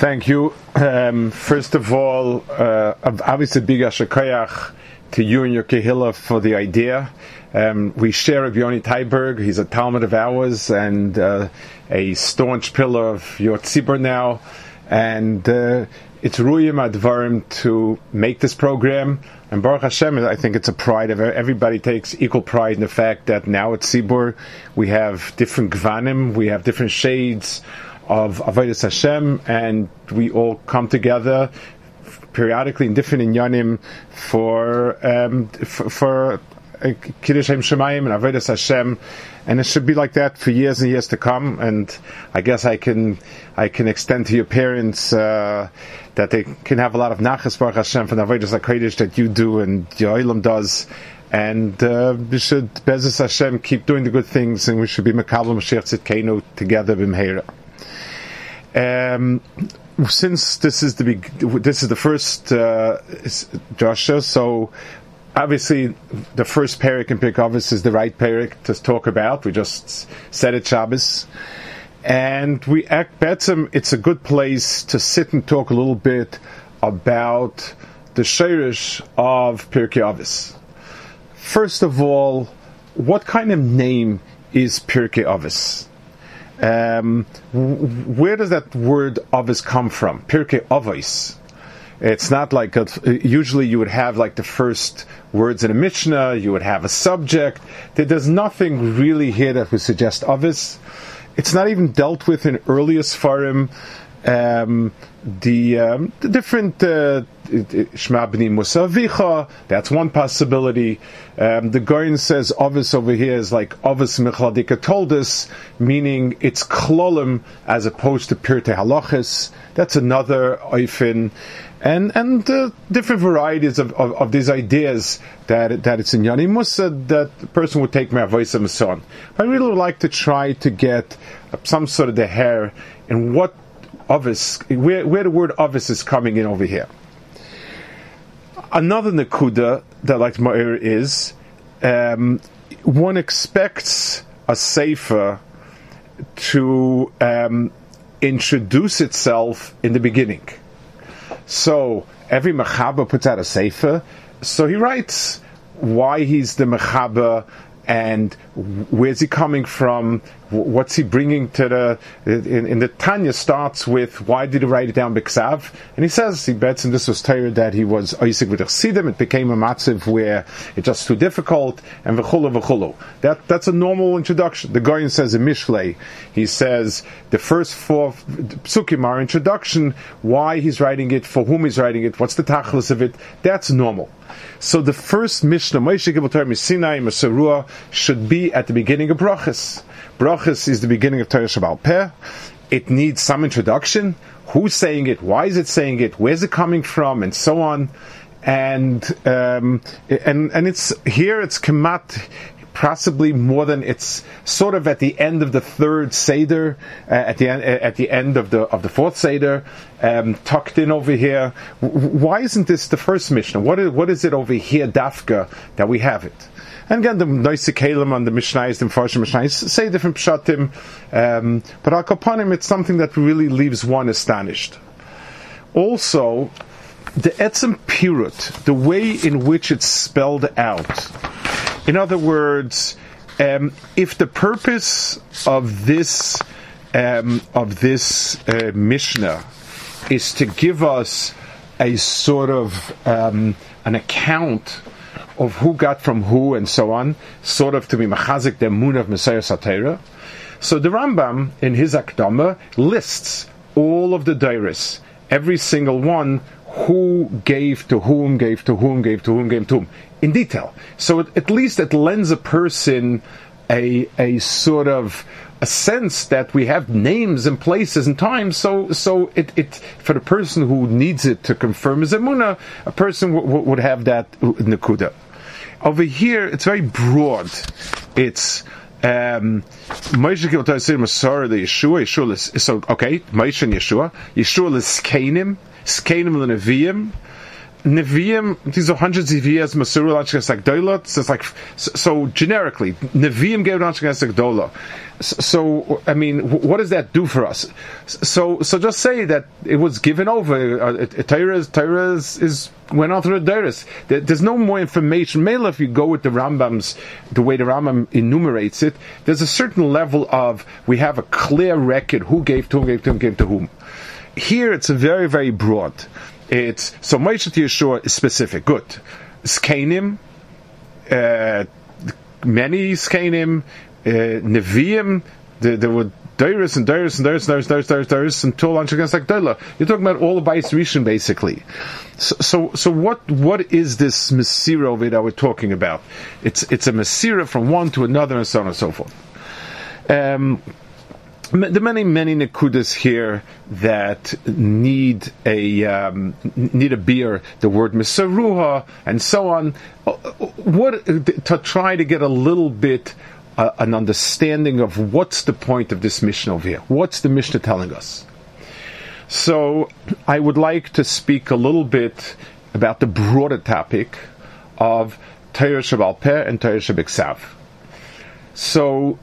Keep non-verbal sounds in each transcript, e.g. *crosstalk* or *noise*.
Thank you. Um, first of all, uh, obviously big ashakayach to you and your kehillah for the idea. Um, we share a Yoni Tyberg. He's a Talmid of ours and uh, a staunch pillar of your tzibur now. And uh, it's Ruyim Advarim to make this program. And Baruch Hashem, I think it's a pride of everybody takes equal pride in the fact that now at Tzibur we have different gvanim, we have different shades of Avodah Hashem, and we all come together periodically in different inyanim for um, for, uh, Kiddush Hashem Shemayim and Avodah Hashem, and it should be like that for years and years to come. And I guess I can I can extend to your parents uh, that they can have a lot of nachas Baruch Hashem from the Avodah Hakodesh that you do and your does. And uh, we should Bezos Hashem keep doing the good things, and we should be Mekabel Mashiach Tzidkenu together b'mheira. Um, since this is the big, this is the first uh, Joshua, so obviously the first parak in Pirkei Avos is the right parak to talk about. We just said it Shabbos, and we act betzim. It's a good place to sit and talk a little bit about the shirish of Pirkei First of all, what kind of name is Pirkei Avos? Um, where does that word Avos come from? Pirkei Avos. It's not like a, usually you would have like the first words in a Mishnah, you would have a subject. There's nothing really here that would suggest Avos. It's not even dealt with in earliest Sfarim. Um, the, um, the different uh, Shma Musavicha, that's one possibility. Um, the Goyin says Ovis over here is like Ovis Michladika told us, meaning it's Klolim as opposed to Pirte Halachis. That's another Oifin. And and uh, different varieties of, of, of, these ideas that that it's in Yani Musa that the person would take my voice and so on. I really would like to try to get some sort of the hair in what Where, where the word Ovis is coming in over here. Another Nakuda that like Ma'ir is um, one expects a Sefer to um, introduce itself in the beginning. So every Mechaba puts out a Sefer, so he writes why he's the Mechaba and where's he coming from? What's he bringing to the? In, in the Tanya starts with why did he write it down Biksav? And he says he bets, and this was tired that he was Isaac with Chassidim. It became a matziv where it's just too difficult, and v'chulu v'chulu. That that's a normal introduction. The Goyin says in Mishlei, he says the first four psukim are introduction. Why he's writing it, for whom he's writing it, what's the tachlis of it. That's normal. So the first Mishnah, Moshe Kibbutz Sinai Masarua, should be at the beginning of Brachas. Brachas is the beginning of Torah Shabbal Peh. It needs some introduction. Who's saying it? Why is it saying it? Where's it coming from? And so on. And um, and and it's here. It's kemat possibly more than it's sort of at the end of the third seder, uh, at the end at the end of the of the fourth seder, um, tucked in over here. Why isn't this the first Mishnah? What is, what is it over here, Dafka, that we have it? And again, the Noise Kalim on the Mishnayos, the Mfarshim Mishnayos, say different pshatim, um, but al kapanim, it's something that really leaves one astonished. Also, the etzem pirut, the way in which it's spelled out. In other words, um, if the purpose of this um, of this uh, Mishnah is to give us a sort of um, an account of who got from who and so on, sort of to be machazik the moon of Messiah Satira. So the Rambam in his Akdama lists all of the dairis, every single one who gave to whom, gave to whom, gave to whom, gave to whom, in detail. So it, at least it lends a person a a sort of a sense that we have names and places and times. So, so it, it for the person who needs it to confirm his emuna, a person w- w- would have that nakuda. Over here, it's very broad. It's um, Moshe the Yeshua. So okay. Moshe and Yeshua. Yeshua is. Skanim Neviim. Nevi'im, these are hundreds of years, Masurah Lanchkas Agdola, so it's like, so, generically, Nevi'im gave Lanchkas Agdola. So, I mean, what does that do for us? So, so just say that it was given over, uh, Torah is, is, went on through the. There's no more information. Mainly if you go with the Rambam's, the way the Rambam enumerates it, there's a certain level of, we have a clear record, who gave to whom, gave to whom, gave to whom. Here it's very, very broad. It's so Moshe Yeshua is specific. Good. Skanim, uh, many Skanim, uh, Nevi'im, there, there were Dairis and Dairis and Dairis and Dairis, Dairis, Dairis, Dairis, until against like Daila. You're talking about all the Bais Rishon basically. So, so, so what, what is this Masira over that we're talking about? It's, it's a Masira from one to another and so on and so forth. Um, the many many nekudas here that need a um, need a beer, the word misaruha and so on. What to try to get a little bit uh, an understanding of what's the point of this Mishnah over here? What's the Mishnah telling us? So I would like to speak a little bit about the broader topic of Torah Peh and Torah Shabiksav. So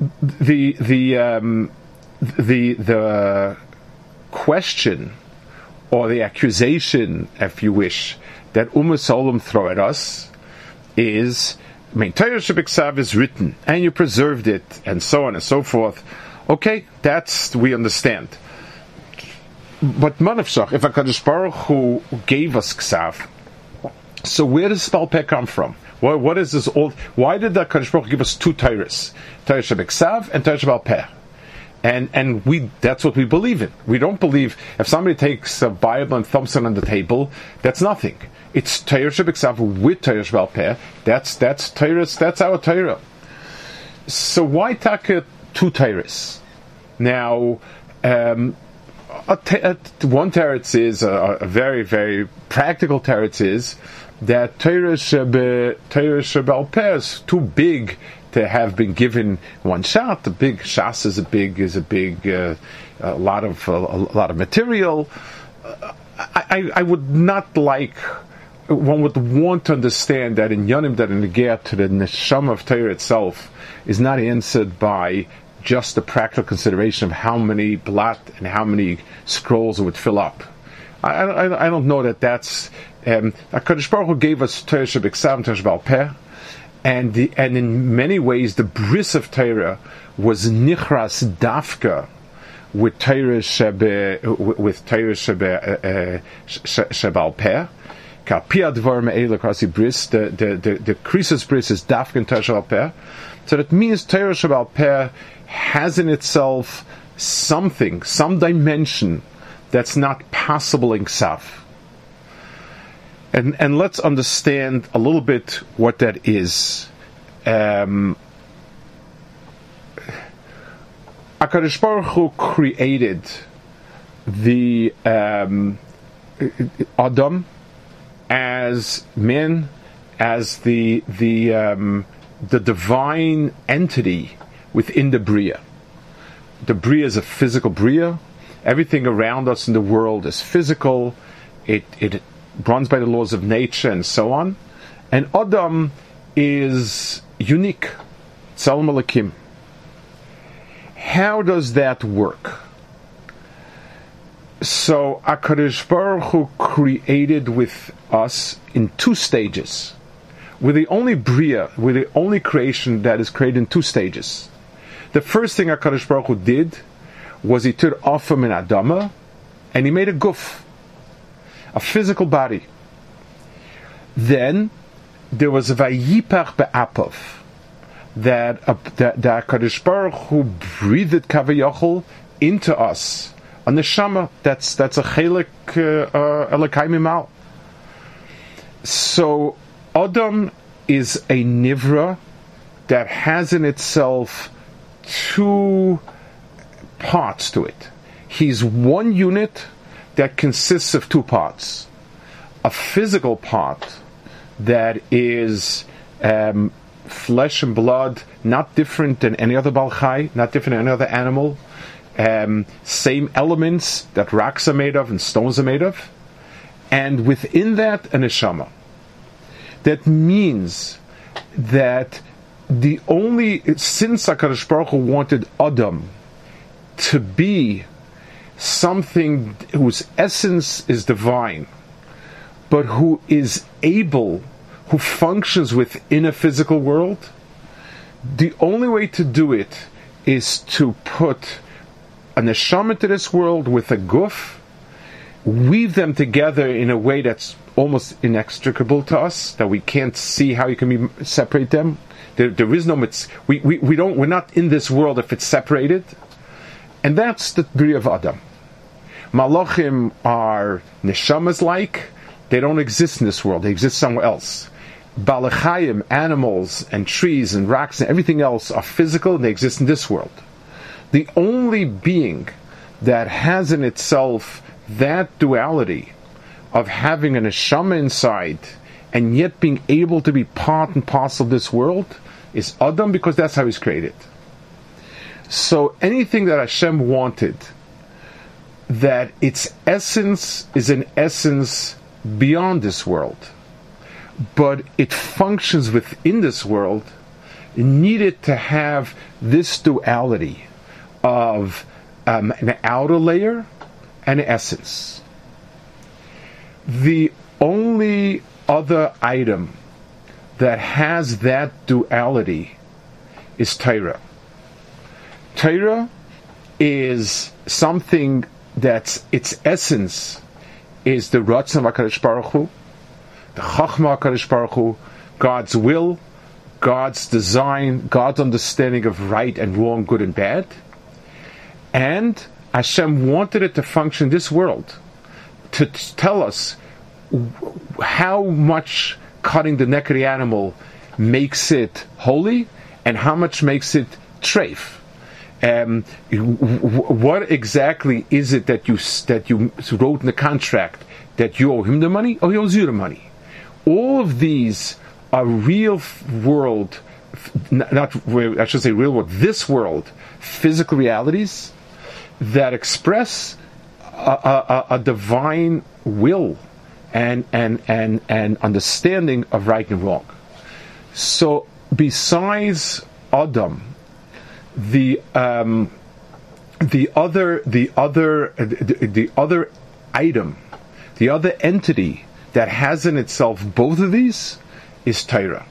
the the um, the the question or the accusation, if you wish, that Umm Solom throw at us is, I mean, Torah is written and you preserved it and so on and so forth. Okay, that's we understand. But Manavshach, if a Kaddish Baruch who gave us Ksav, so where does Spalpeh come from? What, what is this old? Why did the Kaddish Baruch give us two Torahs? Torah Shabbat and Torah Shabbat and and we that's what we believe in. We don't believe if somebody takes a Bible and thumps it on the table, that's nothing. It's Torah Shabbat with Torah Shabbat That's that's Torah. That's our Torah. So why take two Torahs? Now, um, a a, one teretz is a, a, very very practical teretz is that Torah Shabbat is too big to have been given one shot. The big shas is a big is a big uh, a lot of uh, a lot of material. I, I, would not like. One would want to understand that in Yonim that in the get to the neshama of Torah itself is not answered by just the practical consideration of how many blot and how many scrolls it would fill up. I, I, I don't know that that's. Um, Hakadosh Baruch Hu gave us Torah Shabbat Torah Peh and the, and in many ways the bris of Torah was nichras dafka with Torah shebe with Torah shebe uh, uh, shebal peh. Bris the the the, the krisis bris is dafka and Torah shebal peh. So that means Torah shebal peh has in itself something, some dimension that's not possible in Ksav. And, and let's understand a little bit what that is. Um, Akadosh Baruch Hu created the um, Adam as men, as the the um, the divine entity within the bria. The bria is a physical bria. Everything around us in the world is physical. It it runs by the laws of nature and so on. And Adam is unique. Salam Alakim. How does that work? So Akadosh Baruch Hu created with us in two stages. We're the only bria, we're the only creation that is created in two stages. The first thing Akadosh Baruch Hu did was he took off him in Adama, and he made a guf a physical body. Then there was a Vayipach Be'apov that uh, that, that Kadosh Baruch Hu breathed Kavayachol into us. A neshama that's that's a chelik uh, uh, So Adam is a nivra that has in itself two parts to it. He's one unit that consists of two parts. A physical part that is um, flesh and blood, not different than any other balchai, not different than any other animal. Um, same elements that rocks are made of and stones are made of. And within that, an neshama. That means that the only, since HaKadosh Baruch Hu wanted Adam to be something whose essence is divine, but who is able, who functions within a physical world, the only way to do it is to put a neshama into this world with a guf, weave them together in a way that's almost inextricable to us, that we can't see how you can be, separate them. There, there is no, we, we, we don't, we're not in this world if it's separated. And that's the Bri of Adam. Malachim are neshamas like, they don't exist in this world, they exist somewhere else. Balachayim, animals and trees and rocks and everything else are physical and they exist in this world. The only being that has in itself that duality of having an neshama inside and yet being able to be part and parcel of this world is Adam because that's how he's created. So anything that Hashem wanted, that its essence is an essence beyond this world, but it functions within this world, needed to have this duality of um, an outer layer and an essence. The only other item that has that duality is Torah. Torah is something that's its essence is the Ratzon HaKadosh Baruch Hu, the Chachma HaKadosh Baruch Hu, God's will, God's design, God's understanding of right and wrong, good and bad. And Hashem wanted it to function this world to tell us how much cutting the neck of the animal makes it holy and how much makes it treif. Um, what exactly is it that you that you wrote in the contract that you owe him the money or he owes you the money? All of these are real world, not I should say real world, this world, physical realities that express a, a, a divine will and, and, and, and understanding of right and wrong. So, besides Adam, the um, the other the other the, the other item, the other entity that has in itself both of these is Torah.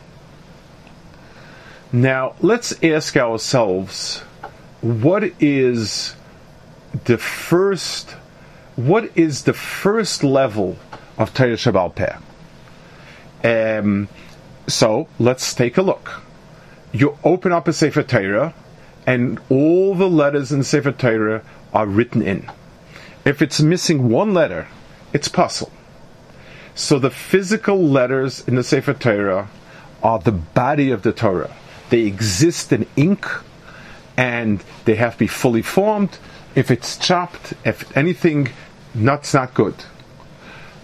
Now, let's ask ourselves what is the first what is the first level of Torah Shabbal Peh? Um, so let's take a look. You open up a Sefer Torah, and all the letters in Sefer Torah are written in. If it's missing one letter, it's puzzle. So the physical letters in the Sefer Torah are the body of the Torah. They exist in ink, and they have to be fully formed. If it's chopped, if anything, that's not good.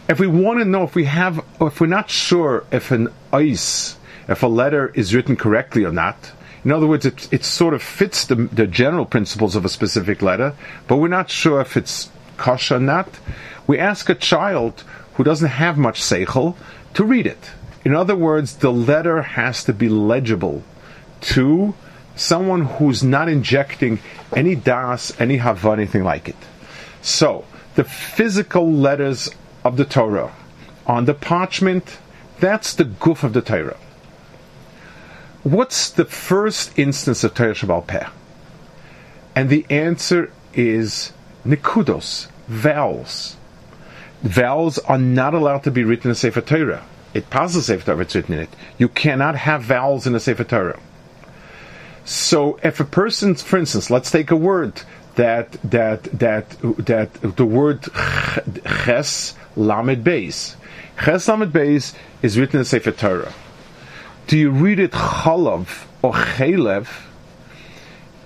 If we want to know if we have, if we're not sure if an ice, if a letter is written correctly or not, in other words, it, it sort of fits the, the general principles of a specific letter, but we're not sure if it's kosher or not. We ask a child who doesn't have much seichel to read it. In other words, the letter has to be legible to someone who's not injecting any das, any hava, anything like it. So, the physical letters of the Torah on the parchment, that's the goof of the Torah. What's the first instance of Torah Shabbal Peh? And the answer is nikudos, vowels. Vowels are not allowed to be written in a Sefer Torah. It passes Sefer Torah, it's written in it. You cannot have vowels in a Sefer Torah. So if a person, for instance, let's take a word that that that that the word ches lamed beis. Ches lamed beis is written in Sefer Torah. Do you read it chalav or chelev?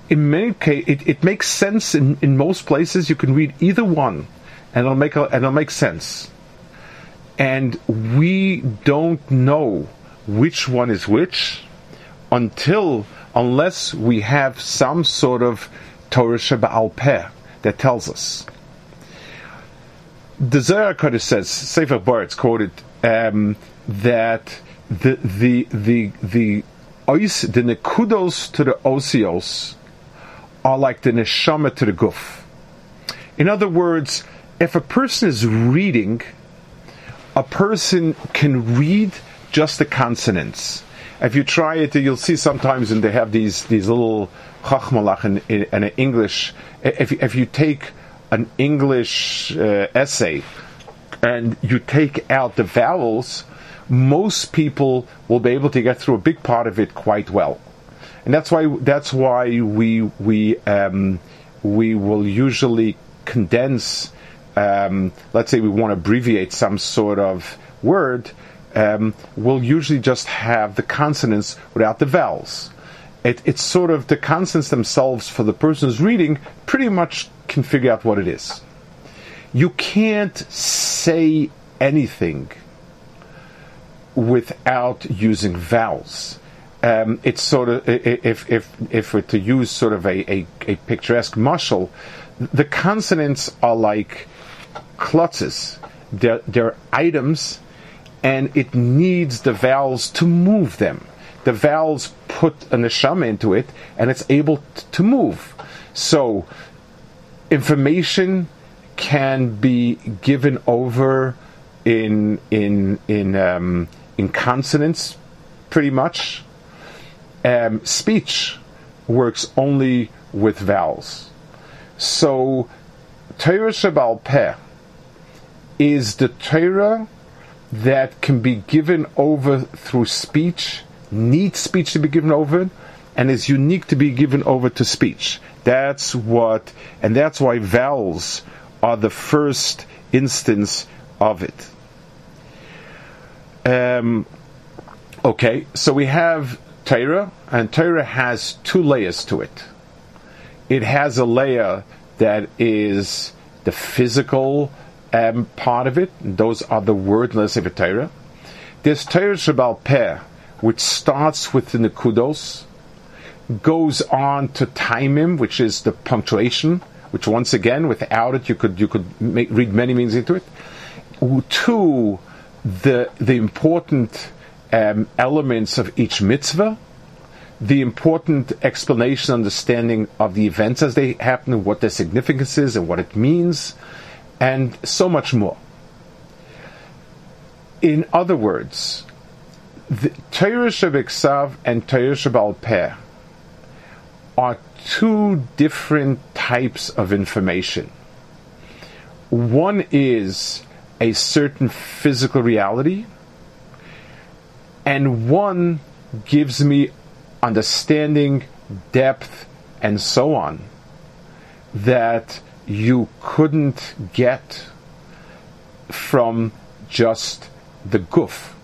in many cases, it, it makes sense in, in most places. You can read either one, and it'll make a, and it'll make sense. And we don't know which one is which until unless we have some sort of Torah Sheba'al Peh that tells us. The Zohar Kodesh says, Sefer Bar, it's quoted, um, that the the the the ois the nekudos to the osios are like the neshama to the guf. In other words, if a person is reading, a person can read just the consonants. If you try it, you'll see sometimes and they have these these little chachmalach in, in, in English. If if you take an English uh, essay and you take out the vowels, most people will be able to get through a big part of it quite well, and that's why that's why we we um, we will usually condense. Um, let's say we want to abbreviate some sort of word, um, we'll usually just have the consonants without the vowels. It, it's sort of the consonants themselves for the person who's reading pretty much can figure out what it is. You can't say anything without using vowels. Um, it's sort of if if if we're to use sort of a, a, a picturesque muscle, the consonants are like klutzes. They're, they're items, and it needs the vowels to move them. The vowels put a neshama into it, and it's able t- to move. So, information can be given over in in in um, in consonants, pretty much. Um, speech works only with vowels. So, Torah Shebal Peh is the Torah that can be given over through speech, needs speech to be given over, and is unique to be given over to speech. That's what, and that's why vowels are the first instance of it. Um, okay, so we have Torah, and Torah has two layers to it. It has a layer that is the physical um, part of it. Those are the wordless of Torah. There's Torah Shabal Peh, which starts with the Nekudos, goes on to Taimim, which is the punctuation, which once again, without it, you could you could make, read many meanings into it. To the the important um, elements of each mitzvah, the important explanation, understanding of the events as they happen, what their significance is, and what it means, and so much more. In other words, the Torah Shabbat and Torah Shabbat are two different types of information. One is a certain physical reality, and one gives me understanding, depth, and so on that you couldn't get from just the goof.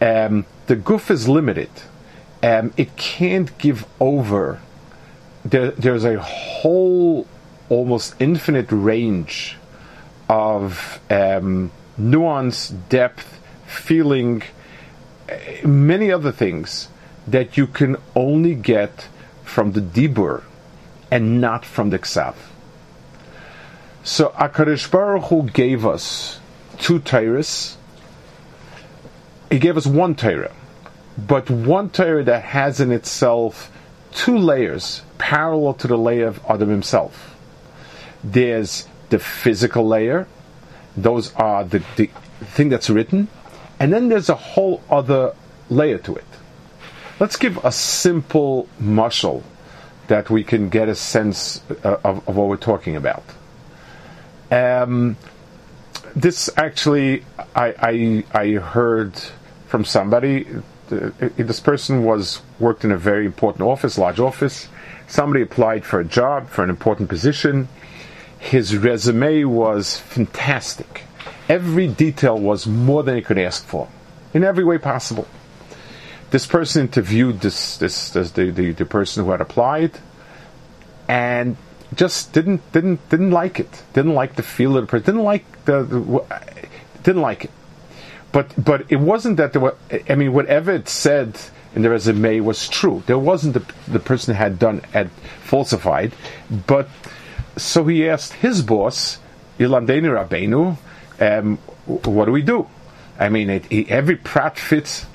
Um, the goof is limited. Um, it can't give over. There, there's a whole, almost infinite range of um, nuance, depth, feeling, uh, many other things that you can only get from the dibur and not from the ksav. So Akadosh Baruch Hu gave us two Torahs. He gave us one Torah, but one Torah that has in itself two layers parallel to the layer of Adam himself. There's the physical layer; those are the, the thing that's written, and then there's a whole other layer to it. Let's give a simple muscle that we can get a sense uh, of, of what we're talking about. Um, this actually, I, I, I heard from somebody. Uh, this person was worked in a very important office, large office. Somebody applied for a job for an important position. His resume was fantastic. Every detail was more than he could ask for, in every way possible. This person interviewed this, this, this the, the, the person who had applied. and just didn't didn't didn't like it. Didn't like the feel of the person. Didn't like the, the didn't like it. But but it wasn't that there were. I mean, whatever it said in the resume was true. There wasn't the the person had done had falsified, but so he asked his boss, Ilandeni Rabbeinu, um, what do we do? I mean, it, it, every prat fits,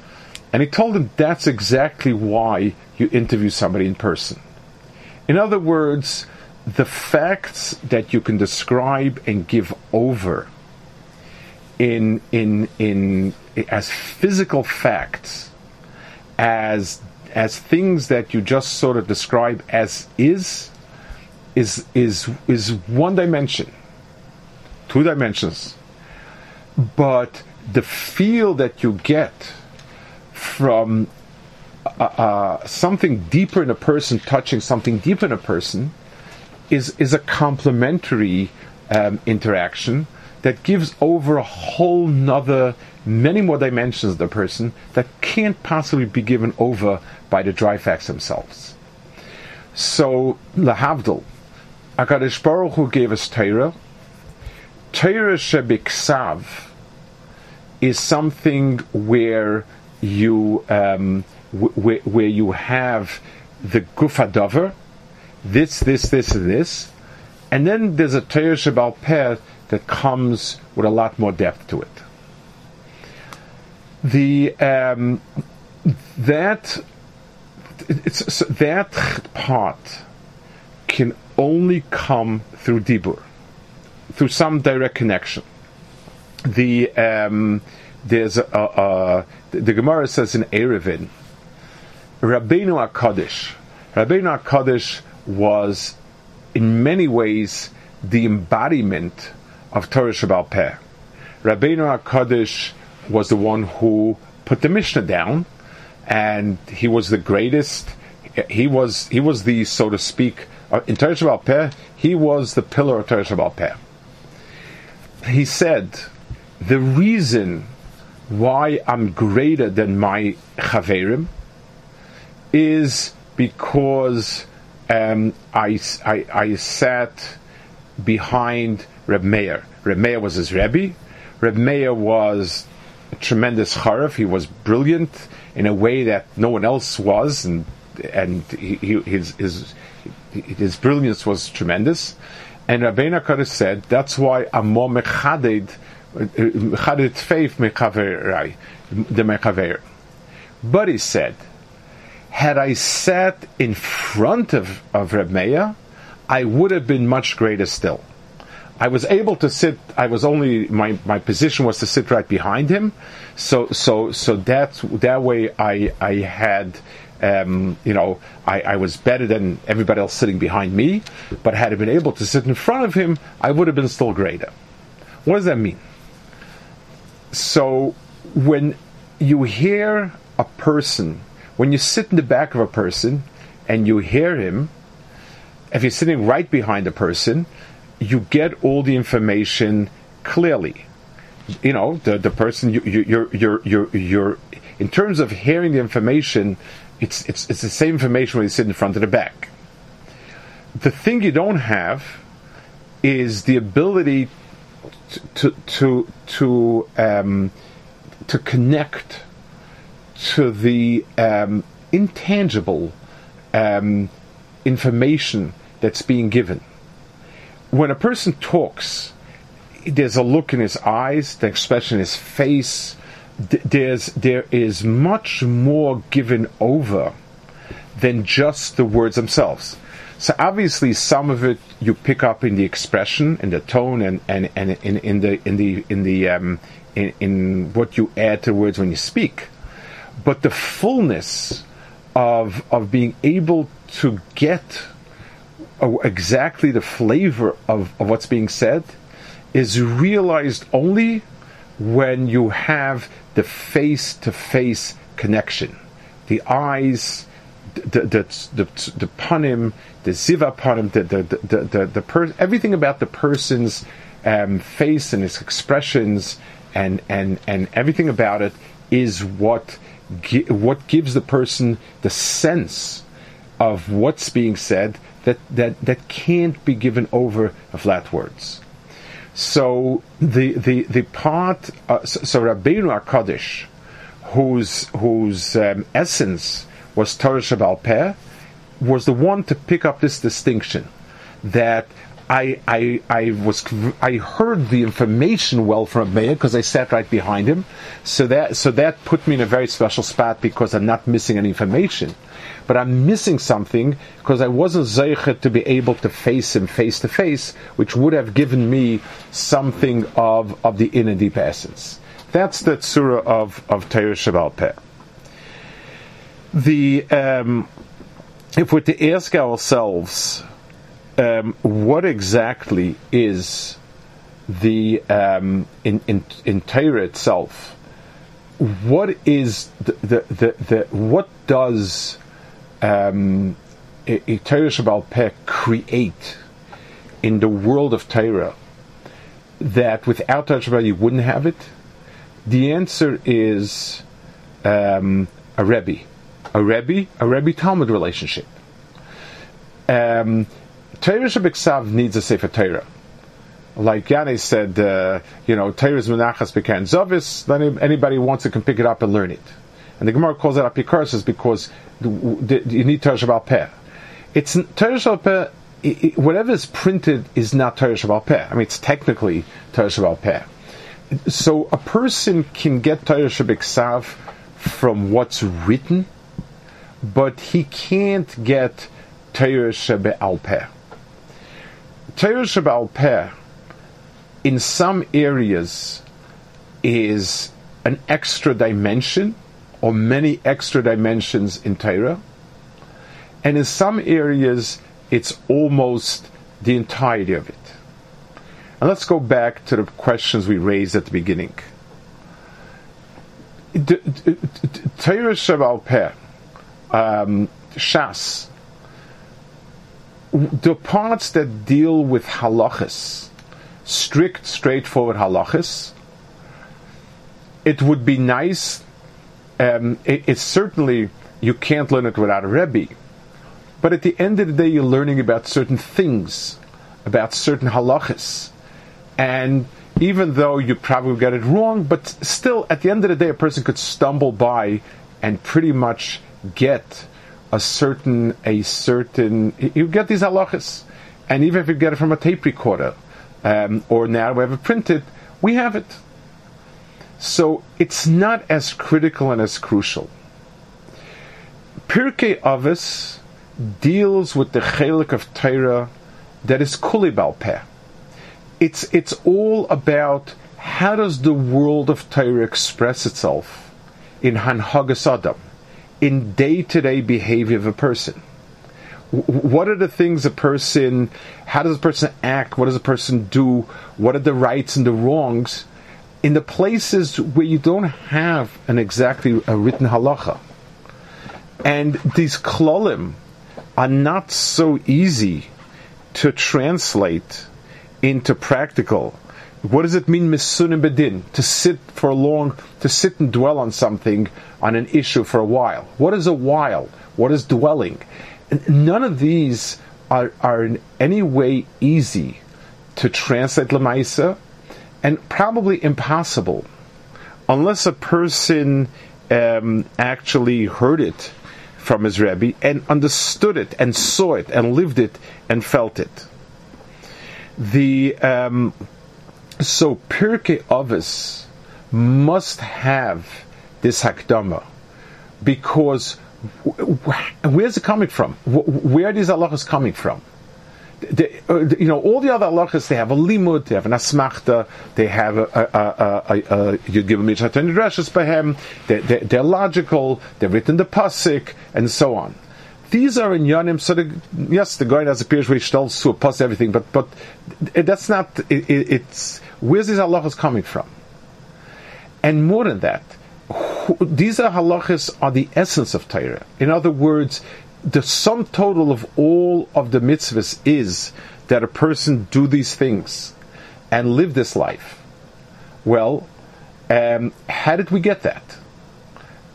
and he told him that's exactly why you interview somebody in person. In other words, the facts that you can describe and give over in in in as physical facts as as things that you just sort of describe as is is is is one dimension two dimensions but the feel that you get from uh, uh, something deeper in a person touching something deeper in a person is is a complementary um, interaction that gives over a whole nother many more dimensions of the person that can't possibly be given over by the dry facts themselves. So lahavdil, Akadosh Baruch Hu gave us Torah. Torah shebiksav is something where you um, w- where you have the gufadavar, this, this, this, and this, and then there's a Torah Shabbal Peh that comes with a lot more depth to it. The um, that it's, that part can only come through dibur, through some direct connection. The um, there's a, a, the, the Gemara says in Eruvin, Rabbeinu Hakadosh. Rabbeinu Hakadosh was, in many ways, the embodiment of Torah Shabbal Peh. Rabbeinu HaKadosh was the one who put the Mishnah down, and he was the greatest. He was he was the so to speak in Torah Shabbal Peh. He was the pillar of Torah Shabbal Peh. He said, the reason why I'm greater than my chaverim is because um, I, I, I sat behind Reb Meir. Reb Meir was his Rebbe. Reb Meir was a tremendous charif. He was brilliant in a way that no one else was, and and he, he, his his his brilliance was tremendous. And Rabbeinu Kodesh said, "That's why more mechaded, uh, mechaded faith mechaverai, the mechaver." But he said, had I sat in front of of Reb Meir, I would have been much greater still. I was able to sit. I was only my, my position was to sit right behind him, so so so that that way I I had um, you know I, I was better than everybody else sitting behind me. But had I been able to sit in front of him, I would have been still greater. What does that mean? So when you hear a person, when you sit in the back of a person and you hear him, if you're sitting right behind a person you get all the information clearly. You know, the the person you you you're you're you're, you're in terms of hearing the information, it's it's it's the same information when you sit in front of the back. The thing you don't have is the ability to to to um, to connect to the um, intangible um, information that's being given when a person talks, there's a look in his eyes, the expression in his face. There's there is much more given over than just the words themselves. So obviously, some of it you pick up in the expression, in the tone, and and, and in, in the in the in the um, in, in what you add to words when you speak. But the fullness of of being able to get exactly the flavor of, of what's being said is realized only when you have the face to face connection. The eyes, the, the, the, the the ziva panim, the, the, the, the, the per- everything about the person's um, face and his expressions and, and, and everything about it is what, gi- what gives the person the sense of what's being said that, that, that can't be given over flat words. So the the the part uh, so, so Rabbeinu Hakadosh, whose whose um, essence was Torah Shabbal Peh, was the one to pick up this distinction that I, I, I was I heard the information well from Meir because I sat right behind him, so that so that put me in a very special spot because I'm not missing any information, but I'm missing something because I wasn't zeichet to be able to face him face to face, which would have given me something of of the inner deep essence. That's the surah of of Torah Shabbal Peh. The um, if we're to ask ourselves um, what exactly is the um, in, in in Torah itself? What is the the, the, the what does um, Torah Shabbal Peh create in the world of Torah that without Torah Shabbal you wouldn't have it? The answer is um, a Rebbe, a Rebbe, a Rebbe Talmid relationship. Um, Torah Shabbat needs a Sefer Torah. Like Yanni said, uh, you know, Torah's Menachas Bekan Zavis, then anybody wants it can pick it up and learn it. And the Gemara calls it Apikarsis because you need Torah Shabbat Peh. It's Torah Shabbat Peh, whatever is printed is not Torah Shabbat Peh. I mean, it's technically Torah Shabbat Peh. So a person can get Torah Shabbat from what's written, but he can't get Torah Shabbat Peh. Torah Shabbal Peh, in some areas, is an extra dimension, or many extra dimensions in Torah, and in some areas, it's almost the entirety of it. And let's go back to the questions we raised at the beginning. Torah Shabbal Peh, um, Shas, the parts that deal with halachas, strict, straightforward halachas, it would be nice. Um, it, it's certainly you can't learn it without a rebbe, but at the end of the day, you're learning about certain things, about certain halachas, and even though you probably get it wrong, but still, at the end of the day, a person could stumble by and pretty much get a certain a certain you get these halachas, and even if you get it from a tape recorder, um, or now we have it printed, we have it. So it's not as critical and as crucial. Pirkei Avos deals with the chelik of Torah that is kulibal peh. It's it's all about how does the world of Torah express itself in Hanhagas Adam in day to day behavior of a person. What are the things a person, how does a person act, what does a person do, what are the rights and the wrongs in the places where you don't have an exactly a written halacha. And these klolim are not so easy to translate into practical what does it mean, misunim bedin? To sit for long, to sit and dwell on something, on an issue for a while. What is a while? What is dwelling? None of these are, are in any way easy to translate lemaisa, and probably impossible, unless a person um, actually heard it from his rebbe and understood it and saw it and lived it and felt it. The um, so Pirkei Avos must have this hakdama because where's it coming from? Where are these halachas coming from? They, uh, you know, all the other halachas, they have a limud, they have an asmachta, they have a, a, a, a you give them each drashas behem, they're, they're logical, they're written the pasik, and so on. These are in Yanim, so the, yes, the guy has a pirush where he tells to a pas everything, but but that's not. It, it's where's these halachas coming from? And more than that, these are halachas are the essence of Torah. In other words, the sum total of all of the mitzvahs is that a person do these things and live this life. Well, um, how did we get that?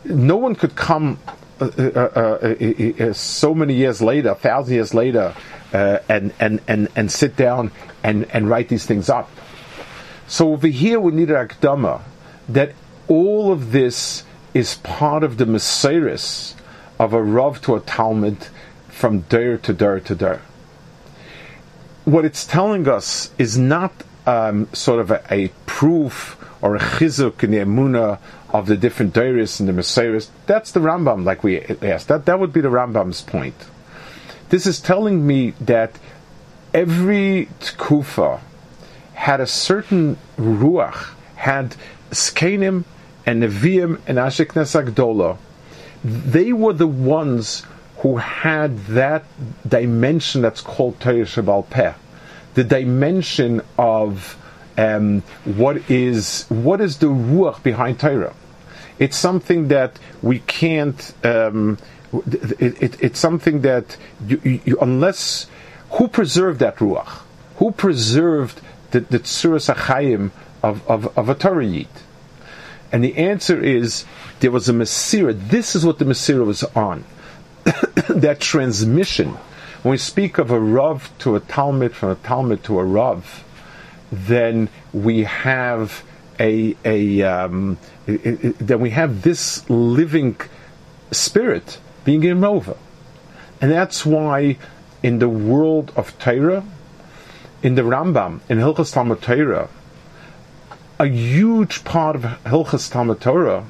No one could come uh, uh, so many years later, a thousand years later, and, and, and, and sit down and, and write these things up. So over here we need an akdama that all of this is part of the Messiris of a Rav to a Talmid from der to der to der. What it's telling us is not um, sort of a, a, proof or a chizuk in the emuna of the different dairies and the Messiris. That's the Rambam, like we asked. That that would be the Rambam's point. This is telling me that every tkufa had a certain ruach, had skenim and neviim and ashiknes agdola. They were the ones who had that dimension that's called Torah Shebaal Peh, the dimension of um, what is what is the ruach behind Torah. It's something that we can't. Um, it, it, it's something that you, you, unless who preserved that ruach, who preserved the, the tsuras achayim of, of, of a Torah yid? And the answer is there was a Masira. This is what the Masira was on. *coughs* that transmission. When we speak of a Rav to a Talmid, from a Talmid to a Rav, then we have a, a um, then we have this living spirit being in Rova. And that's why in the world of Torah, in the Rambam, in Hilchas Talmud Torah, a huge part of Hilchas Talmud Torah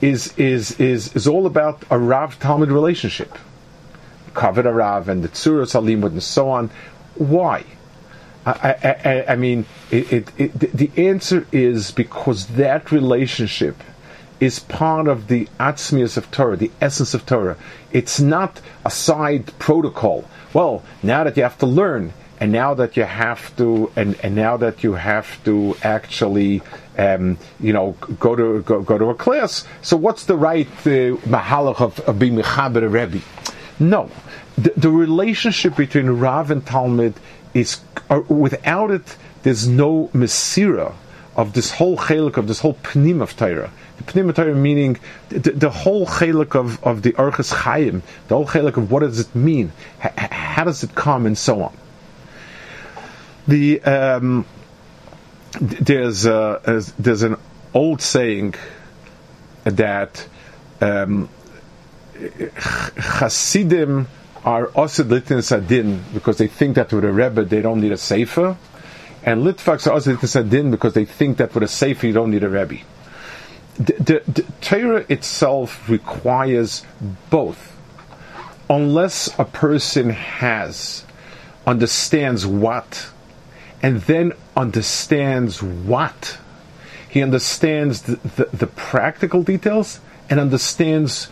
is, is, is, is all about a Rav Talmid relationship. Kavod Rav and the Tzuras Alimud and so on. Why? I, I, I mean, it, it, it, the answer is because that relationship is part of the atzmius of Torah, the essence of Torah. It's not a side protocol. Well, now that you have to learn, and now that you have to, and, and now that you have to actually, um, you know, go to go, go, to a class. So, what's the right uh, mahalach of, of being mechaber rebbe? No, the, the relationship between Rav and Talmid is uh, without it. There's no mesira of this whole chelik of this whole pnim of Torah. The pnim of Torah meaning the, the whole chelik of, of the Archas Chaim, the whole chelik of what does it mean, how does it come, and so on the um, there's a, there's an old saying that um, Hasidim are osid litin sadin because they think that with a rebbe they don't need a sefer, and litvaks are osid litin sadin because they think that with a sefer you don't need a rebbe. The, the, the Torah itself requires both, unless a person has understands what and then understands what. He understands the, the, the practical details and understands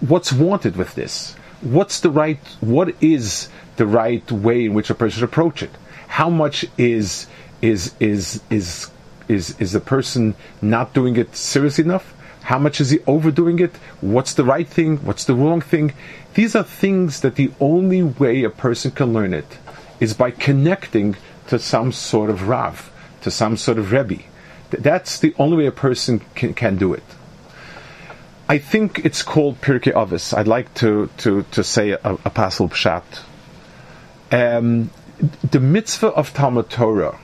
what's wanted with this. What's the right, what is the right way in which a person should approach it? How much is, is, is, is, is, is the person not doing it seriously enough? How much is he overdoing it? What's the right thing? What's the wrong thing? These are things that the only way a person can learn it is by connecting to some sort of Rav, to some sort of Rebbe. That's the only way a person can, can do it. I think it's called Pirkei Avos. I'd like to, to, to say a, a Pasal Pshat. Um, the mitzvah of Talmud Torah,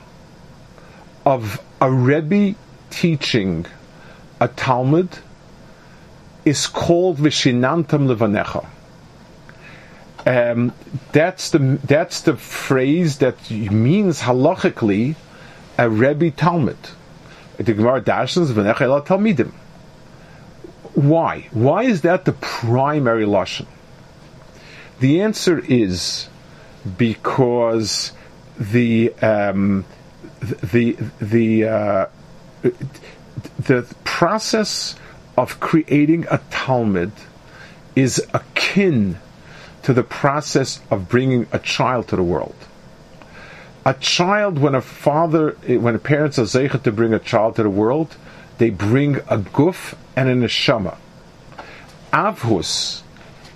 of a Rebbe teaching a Talmid, is called Vishinantam Levanecha um, that's the that's the phrase that means halachically a Rebbe Talmid. The Gemara v'nechel talmidim. Why? Why is that the primary lashon? The answer is because the um, the the uh, the process of creating a Talmid is akin to the process of bringing a child to the world. A child, when a father, when parents are zeichet to bring a child to the world, they bring a guf and a neshama. Avhus,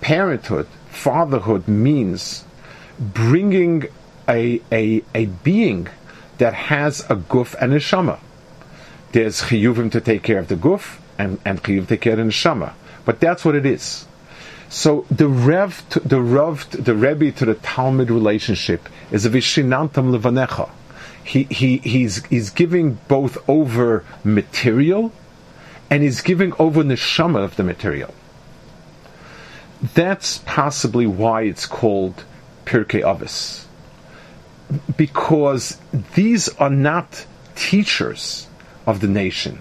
parenthood, fatherhood means bringing a, a, a being that has a guf and a neshama. There's chiyuvim to take care of the guf and, and chiyuv to take care of the neshama. but that's what it is. So the Rev, to, the Rav, the Rebbe to the Talmid relationship is a vishinantam levanecha. He, he, he's, he's giving both over material and he's giving over neshama of the material. That's possibly why it's called Pirkei Avos. Because these are not teachers of the nation.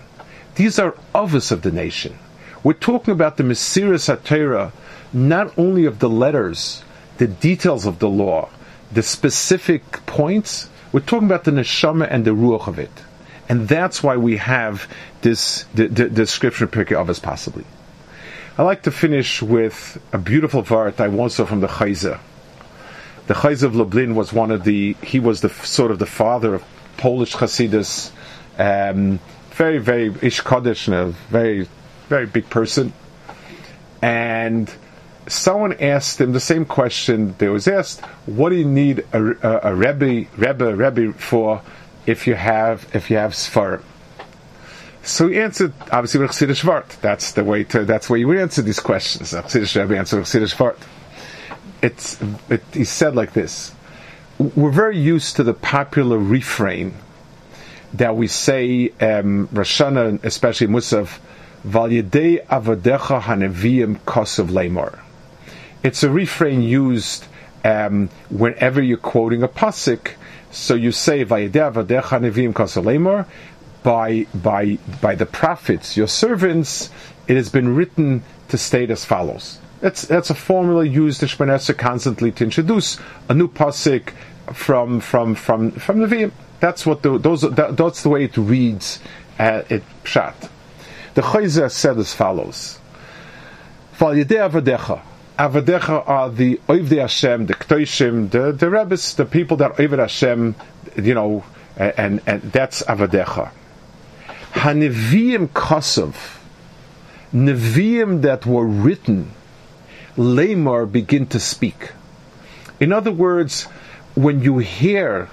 These are Avos of the nation. We're talking about the Mesiris HaTorah, not only of the letters, the details of the law, the specific points, we're talking about the neshama and the ruach of it. And that's why we have this the, the, description of Avos possibly. I like to finish with a beautiful vart I once saw from the Chozeh. The Chozeh of Lublin was one of the, he was the sort of the father of Polish Hasidus, um, very, very Ish Kaddish, very, very big person. And someone asked him the same question that was asked, what do you need a, a, a Rebbe, Rebbe, Rebbe for if you have, if you have Sfarim? So he answered obviously with Chassidish Vart. That's the way to. That's where you would answer these questions. Chassidish Rebbe answered with Chassidish Vart. It's it, he said like this: We're very used to the popular refrain that we say um, Rashana, especially Musaf, Valyedei Avadecha Haneviyim Kosav Lemor. It's a refrain used um, whenever you're quoting a pasuk. So you say by by by the prophets, your servants, it has been written to state as follows. That's that's a formula used in Shmoneser constantly to introduce a new pasuk from from from from Nevi'im. That's what the, those that, that's the way it reads uh, it pshat. The Chozeh said as follows: Avadecha. Are the Oivdei Hashem, the Ktoishim, the the Rebbes, the people that Oived Hashem, you know, and and that's Avadecha. Hanevim Kosov, Neviim that were written, Lamar begin to speak. In other words, when you hear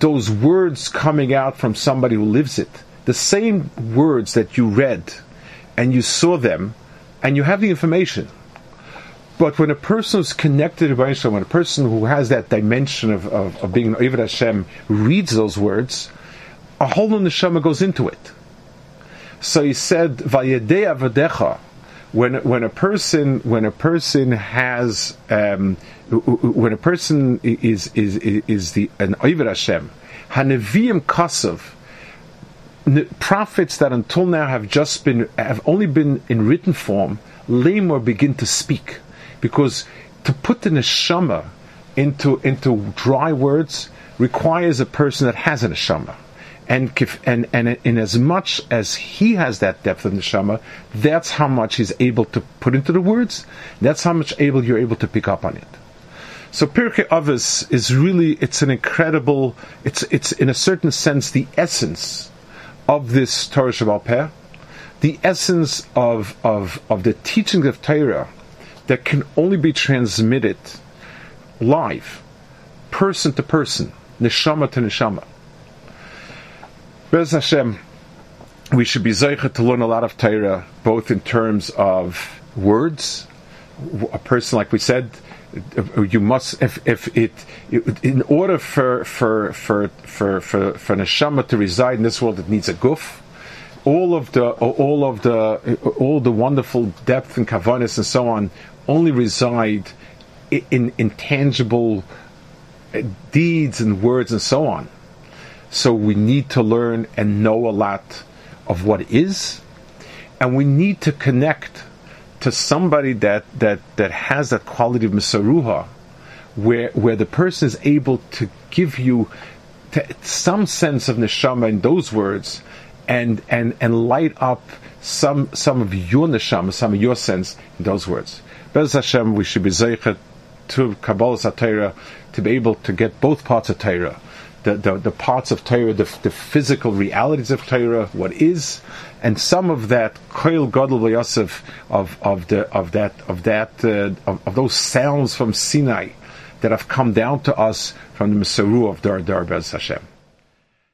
those words coming out from somebody who lives it, the same words that you read and you saw them and you have the information. But when a person is connected to Hashem, when a person who has that dimension of, of, of being an Ovid Hashem reads those words, a whole new neshama goes into it. So he said, "Vayedei avadecha." When when a person when a person has um, when a person is is is the an Ovid Hashem, Hanevim Kasav, prophets that until now have just been have only been in written form, Lamor begin to speak because to put the neshama into into dry words requires a person that has a neshama and and and in as much as he has that depth of neshama, that's how much he's able to put into the words. That's how much able you're able to pick up on it. So Pirkei Avos is really it's an incredible. It's it's in a certain sense the essence of this Torah Shebaal Peh, the essence of of of the teaching of Torah that can only be transmitted live, person to person, neshama to neshama. Bez Hashem, we should be zeicha to learn a lot of Torah, both in terms of words. A person, like we said, you must if if it in order for for for for for, for neshama to reside in this world, it needs a guf. All of the all of the all the wonderful depth and kavanis and so on only reside in intangible uh, deeds and words and so on. So we need to learn and know a lot of what is, and we need to connect to somebody that that that has that quality of misaruha, where where the person is able to give you some sense of neshama in those words, and and and light up some some of your neshama, some of your sense in those words. Bez Hashem, we should be zeichet to Kabbalah Satira to be able to get both parts of Torah the, the, the parts of Torah, the, the, physical realities of Torah, what is, and some of that koil gadol Yosef of of the of that of that uh, of, of, those sounds from Sinai that have come down to us from the Mesaru of Dar Dar Bez Hashem.